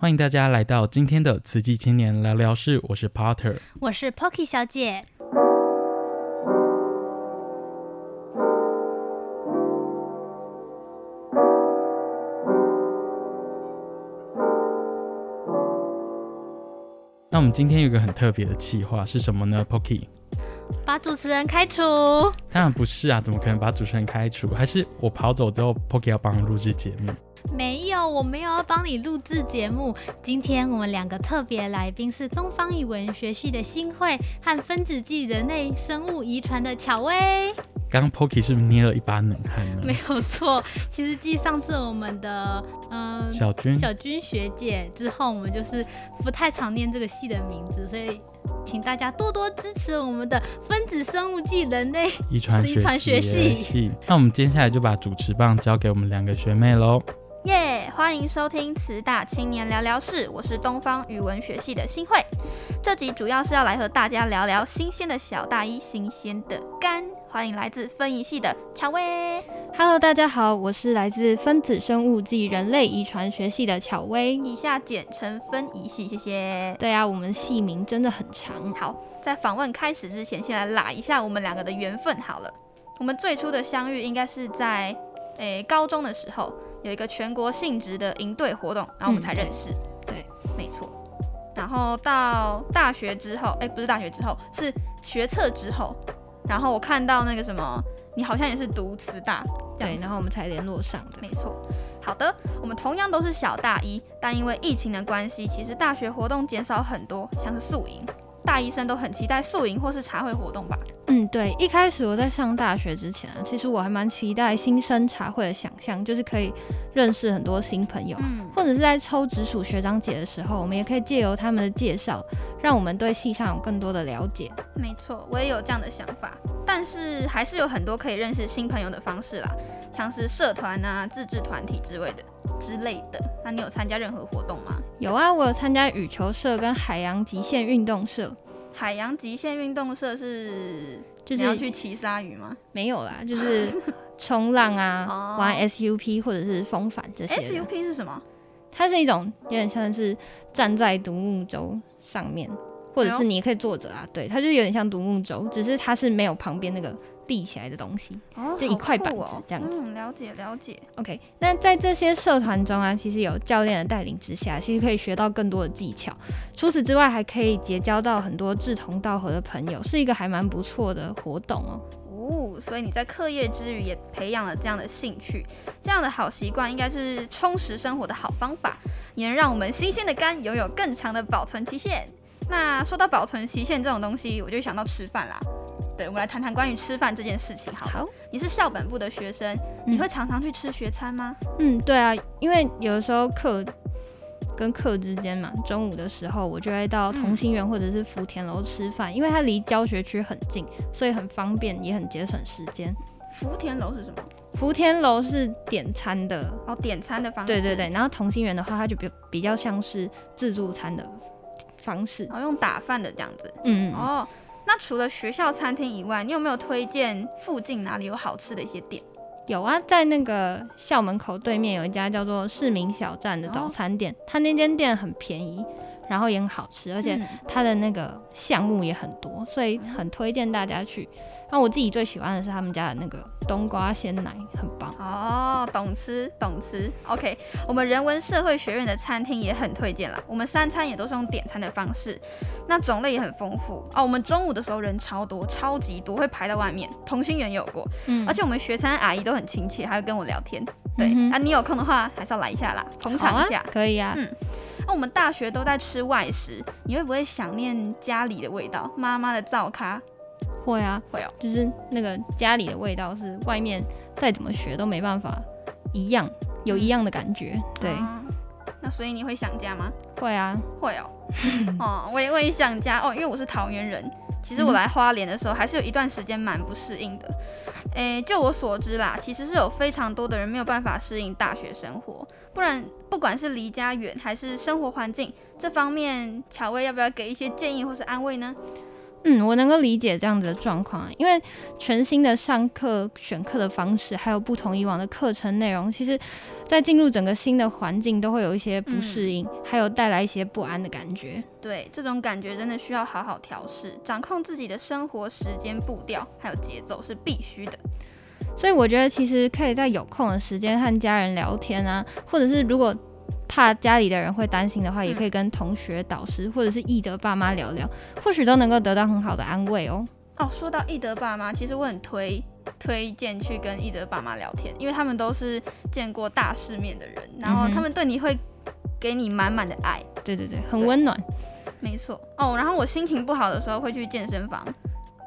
欢迎大家来到今天的慈济青年聊聊室，我是 Potter，我是 Pocky 小姐。那我们今天有一个很特别的企划是什么呢？Pocky，把主持人开除？当然不是啊，怎么可能把主持人开除？还是我跑走之后，Pocky 要帮我录制节目？没有，我没有要帮你录制节目。今天我们两个特别来宾是东方语文学系的新会和分子暨人类生物遗传的巧薇。刚刚 Pocky 是不是捏了一把冷汗呢？没有错，其实继上次我们的嗯、呃、小军小军学姐之后，我们就是不太常念这个系的名字，所以请大家多多支持我们的分子生物暨人类遗传遗传学系。那我们接下来就把主持棒交给我们两个学妹喽。耶！Yeah, 欢迎收听慈大青年聊聊室，我是东方语文学系的新慧。这集主要是要来和大家聊聊新鲜的小大一，新鲜的肝。欢迎来自分仪系的乔薇。Hello，大家好，我是来自分子生物暨人类遗传学系的巧薇，以下简称分仪系，谢谢。对啊，我们系名真的很长。好，在访问开始之前，先来拉一下我们两个的缘分好了。我们最初的相遇应该是在诶、欸、高中的时候。有一个全国性质的营队活动，然后我们才认识。嗯、对，对没错。然后到大学之后，哎，不是大学之后，是学测之后。然后我看到那个什么，你好像也是读慈大，对，然后我们才联络上的。没错。好的，我们同样都是小大一，但因为疫情的关系，其实大学活动减少很多，像是宿营。大一生都很期待宿营或是茶会活动吧？嗯，对。一开始我在上大学之前啊，其实我还蛮期待新生茶会的想象，就是可以认识很多新朋友，嗯、或者是在抽直属学长姐的时候，我们也可以借由他们的介绍，让我们对系上有更多的了解。没错，我也有这样的想法，但是还是有很多可以认识新朋友的方式啦，像是社团啊、自治团体之类的。之类的，那你有参加任何活动吗？有啊，我有参加羽球社跟海洋极限运动社。海洋极限运动社是就是要去骑鲨鱼吗？没有啦，就是冲浪啊，玩 SUP 或者是风帆这些。SUP 是什么？它是一种有点像是站在独木舟上面，或者是你也可以坐着啊。对，它就有点像独木舟，只是它是没有旁边那个。立起来的东西，哦、就一块板子这样子。嗯，了解了解。OK，那在这些社团中啊，其实有教练的带领之下，其实可以学到更多的技巧。除此之外，还可以结交到很多志同道合的朋友，是一个还蛮不错的活动哦。哦，所以你在课业之余也培养了这样的兴趣，这样的好习惯应该是充实生活的好方法，也能让我们新鲜的肝拥有更长的保存期限。那说到保存期限这种东西，我就想到吃饭啦。对，我们来谈谈关于吃饭这件事情好。好，你是校本部的学生，嗯、你会常常去吃学餐吗？嗯，对啊，因为有的时候课跟课之间嘛，中午的时候我就会到同心园或者是福田楼吃饭，嗯、因为它离教学区很近，所以很方便，也很节省时间。福田楼是什么？福田楼是点餐的哦，点餐的方式。对对对，然后同心圆的话，它就比比较像是自助餐的方式，哦，用打饭的这样子。嗯哦。那除了学校餐厅以外，你有没有推荐附近哪里有好吃的一些店？有啊，在那个校门口对面有一家叫做市民小站的早餐店，它那间店很便宜，然后也很好吃，而且它的那个项目也很多，所以很推荐大家去。那我自己最喜欢的是他们家的那个冬瓜鲜奶，很棒哦，懂吃懂吃。OK，我们人文社会学院的餐厅也很推荐啦。我们三餐也都是用点餐的方式，那种类也很丰富哦。我们中午的时候人超多，超级多，会排到外面。同心圆有过，嗯，而且我们学餐阿姨都很亲切，还会跟我聊天。对，那、嗯啊、你有空的话还是要来一下啦，捧场一下。啊、可以啊，嗯。那我们大学都在吃外食，你会不会想念家里的味道，妈妈的灶咖？会啊，会哦，就是那个家里的味道是外面再怎么学都没办法一样，有一样的感觉。嗯、对、啊，那所以你会想家吗？会啊，会哦。哦，我也我也想家哦，因为我是桃园人。其实我来花莲的时候，还是有一段时间蛮不适应的。诶，就我所知啦，其实是有非常多的人没有办法适应大学生活。不然，不管是离家远还是生活环境这方面，乔薇要不要给一些建议或是安慰呢？嗯，我能够理解这样子的状况，因为全新的上课选课的方式，还有不同以往的课程内容，其实，在进入整个新的环境，都会有一些不适应，嗯、还有带来一些不安的感觉。对，这种感觉真的需要好好调试，掌控自己的生活时间步调还有节奏是必须的。所以我觉得，其实可以在有空的时间和家人聊天啊，或者是如果怕家里的人会担心的话，也可以跟同学、导师或者是易德爸妈聊聊，或许都能够得到很好的安慰哦。哦，说到易德爸妈，其实我很推推荐去跟易德爸妈聊天，因为他们都是见过大世面的人，然后他们对你会给你满满的爱。对对对，很温暖。没错。哦，然后我心情不好的时候会去健身房。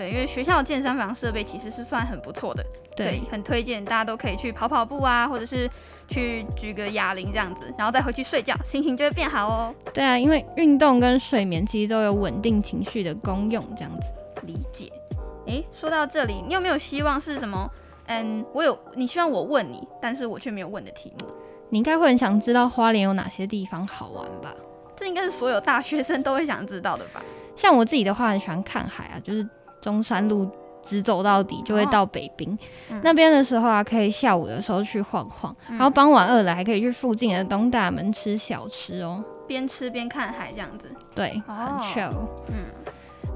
对，因为学校健身房设备其实是算很不错的，对，对，很推荐大家都可以去跑跑步啊，或者是去举个哑铃这样子，然后再回去睡觉，心情就会变好哦。对啊，因为运动跟睡眠其实都有稳定情绪的功用，这样子。理解。诶，说到这里，你有没有希望是什么？嗯，我有，你希望我问你，但是我却没有问的题目。你应该会很想知道花莲有哪些地方好玩吧？这应该是所有大学生都会想知道的吧？像我自己的话，很喜欢看海啊，就是。中山路直走到底就会到北滨、那边的时候啊，可以下午的时候去晃晃，嗯、然后傍晚饿了还可以去附近的东大门吃小吃哦，边吃边看海这样子，对，哦、很 chill。嗯，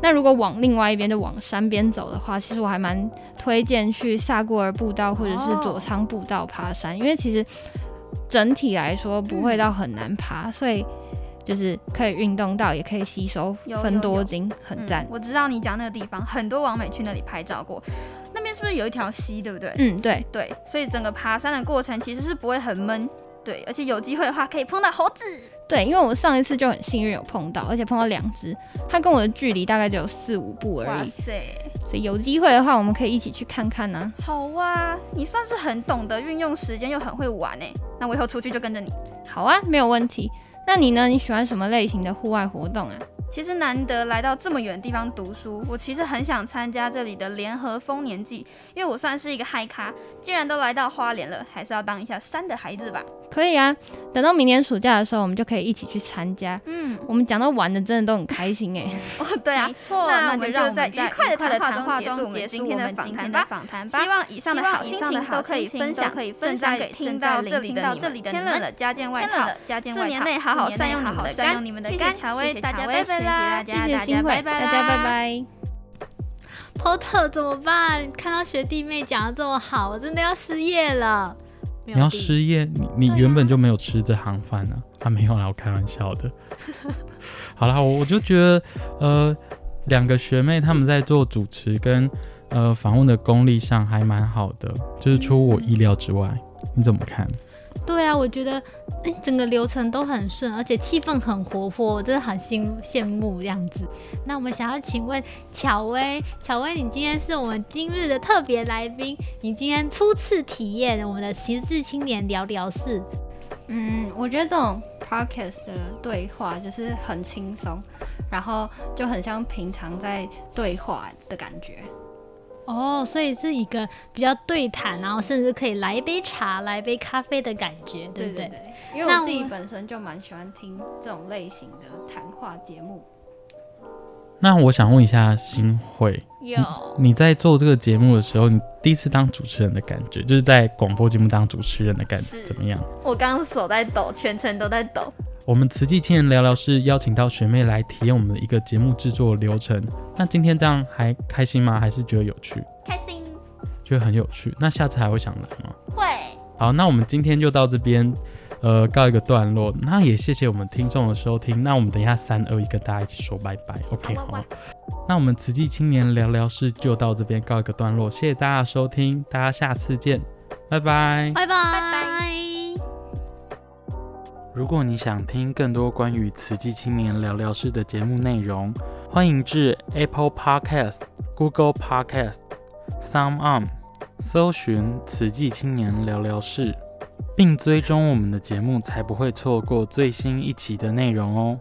那如果往另外一边就往山边走的话，其实我还蛮推荐去萨顾尔步道或者是佐仓步道爬山，哦、因为其实整体来说不会到很难爬，嗯、所以。就是可以运动到，也可以吸收分多精，很赞、嗯。我知道你讲那个地方，很多网美去那里拍照过。那边是不是有一条溪，对不对？嗯，对对。所以整个爬山的过程其实是不会很闷，对。而且有机会的话，可以碰到猴子。对，因为我上一次就很幸运有碰到，而且碰到两只，它跟我的距离大概只有四五步而已。哇塞！所以有机会的话，我们可以一起去看看呢、啊。好啊，你算是很懂得运用时间，又很会玩哎。那我以后出去就跟着你。好啊，没有问题。那你呢？你喜欢什么类型的户外活动啊？其实难得来到这么远的地方读书，我其实很想参加这里的联合丰年祭，因为我算是一个嗨咖。既然都来到花莲了，还是要当一下山的孩子吧。可以啊，等到明年暑假的时候，我们就可以一起去参加。嗯，我们讲到玩的，真的都很开心哎。哦，对啊，没错。那我们就在愉快的谈话中结束我们今天的访谈吧。希望以上的好心情都可以分享，可以分享给听到这里的你们。天冷了，加件外套。四年内好好善用你们的肝。谢谢乔薇，大家拜拜。谢谢大家，谢谢新会，大家拜拜。Porter 怎么办？看到学弟妹讲的这么好，我真的要失业了。你要失业？你你原本就没有吃这行饭呢？他、啊啊、没有啦，我开玩笑的。好啦，我我就觉得，呃，两个学妹他们在做主持跟呃访问的功力上还蛮好的，就是出乎我意料之外。嗯、你怎么看？对啊，我觉得整个流程都很顺，而且气氛很活泼，我真的很羡羡慕这样子。那我们想要请问巧薇，巧薇，你今天是我们今日的特别来宾，你今天初次体验我们的习字青年聊聊室。嗯，我觉得这种 podcast 的对话就是很轻松，然后就很像平常在对话的感觉。哦，所以是一个比较对谈，然后甚至可以来一杯茶、来一杯咖啡的感觉，对不对？对对对，因为我自己本身就蛮喜欢听这种类型的谈话节目。那我想问一下新会，有你，你在做这个节目的时候，你第一次当主持人的感觉，就是在广播节目当主持人的感觉怎么样？我刚刚手在抖，全程都在抖。我们慈济青年聊聊是邀请到学妹来体验我们的一个节目制作流程。那今天这样还开心吗？还是觉得有趣？开心，觉得很有趣。那下次还会想来吗？会。好，那我们今天就到这边，呃，告一个段落。那也谢谢我们听众的收听。那我们等一下三二一跟大家一起说拜拜。OK，好。那我们慈济青年聊聊室就到这边告一个段落。谢谢大家的收听，大家下次见，拜拜，拜拜。如果你想听更多关于慈济青年聊聊事的节目内容，欢迎至 Apple Podcast、Google Podcast、SoundOn 搜寻慈济青年聊聊事，并追踪我们的节目，才不会错过最新一期的内容哦。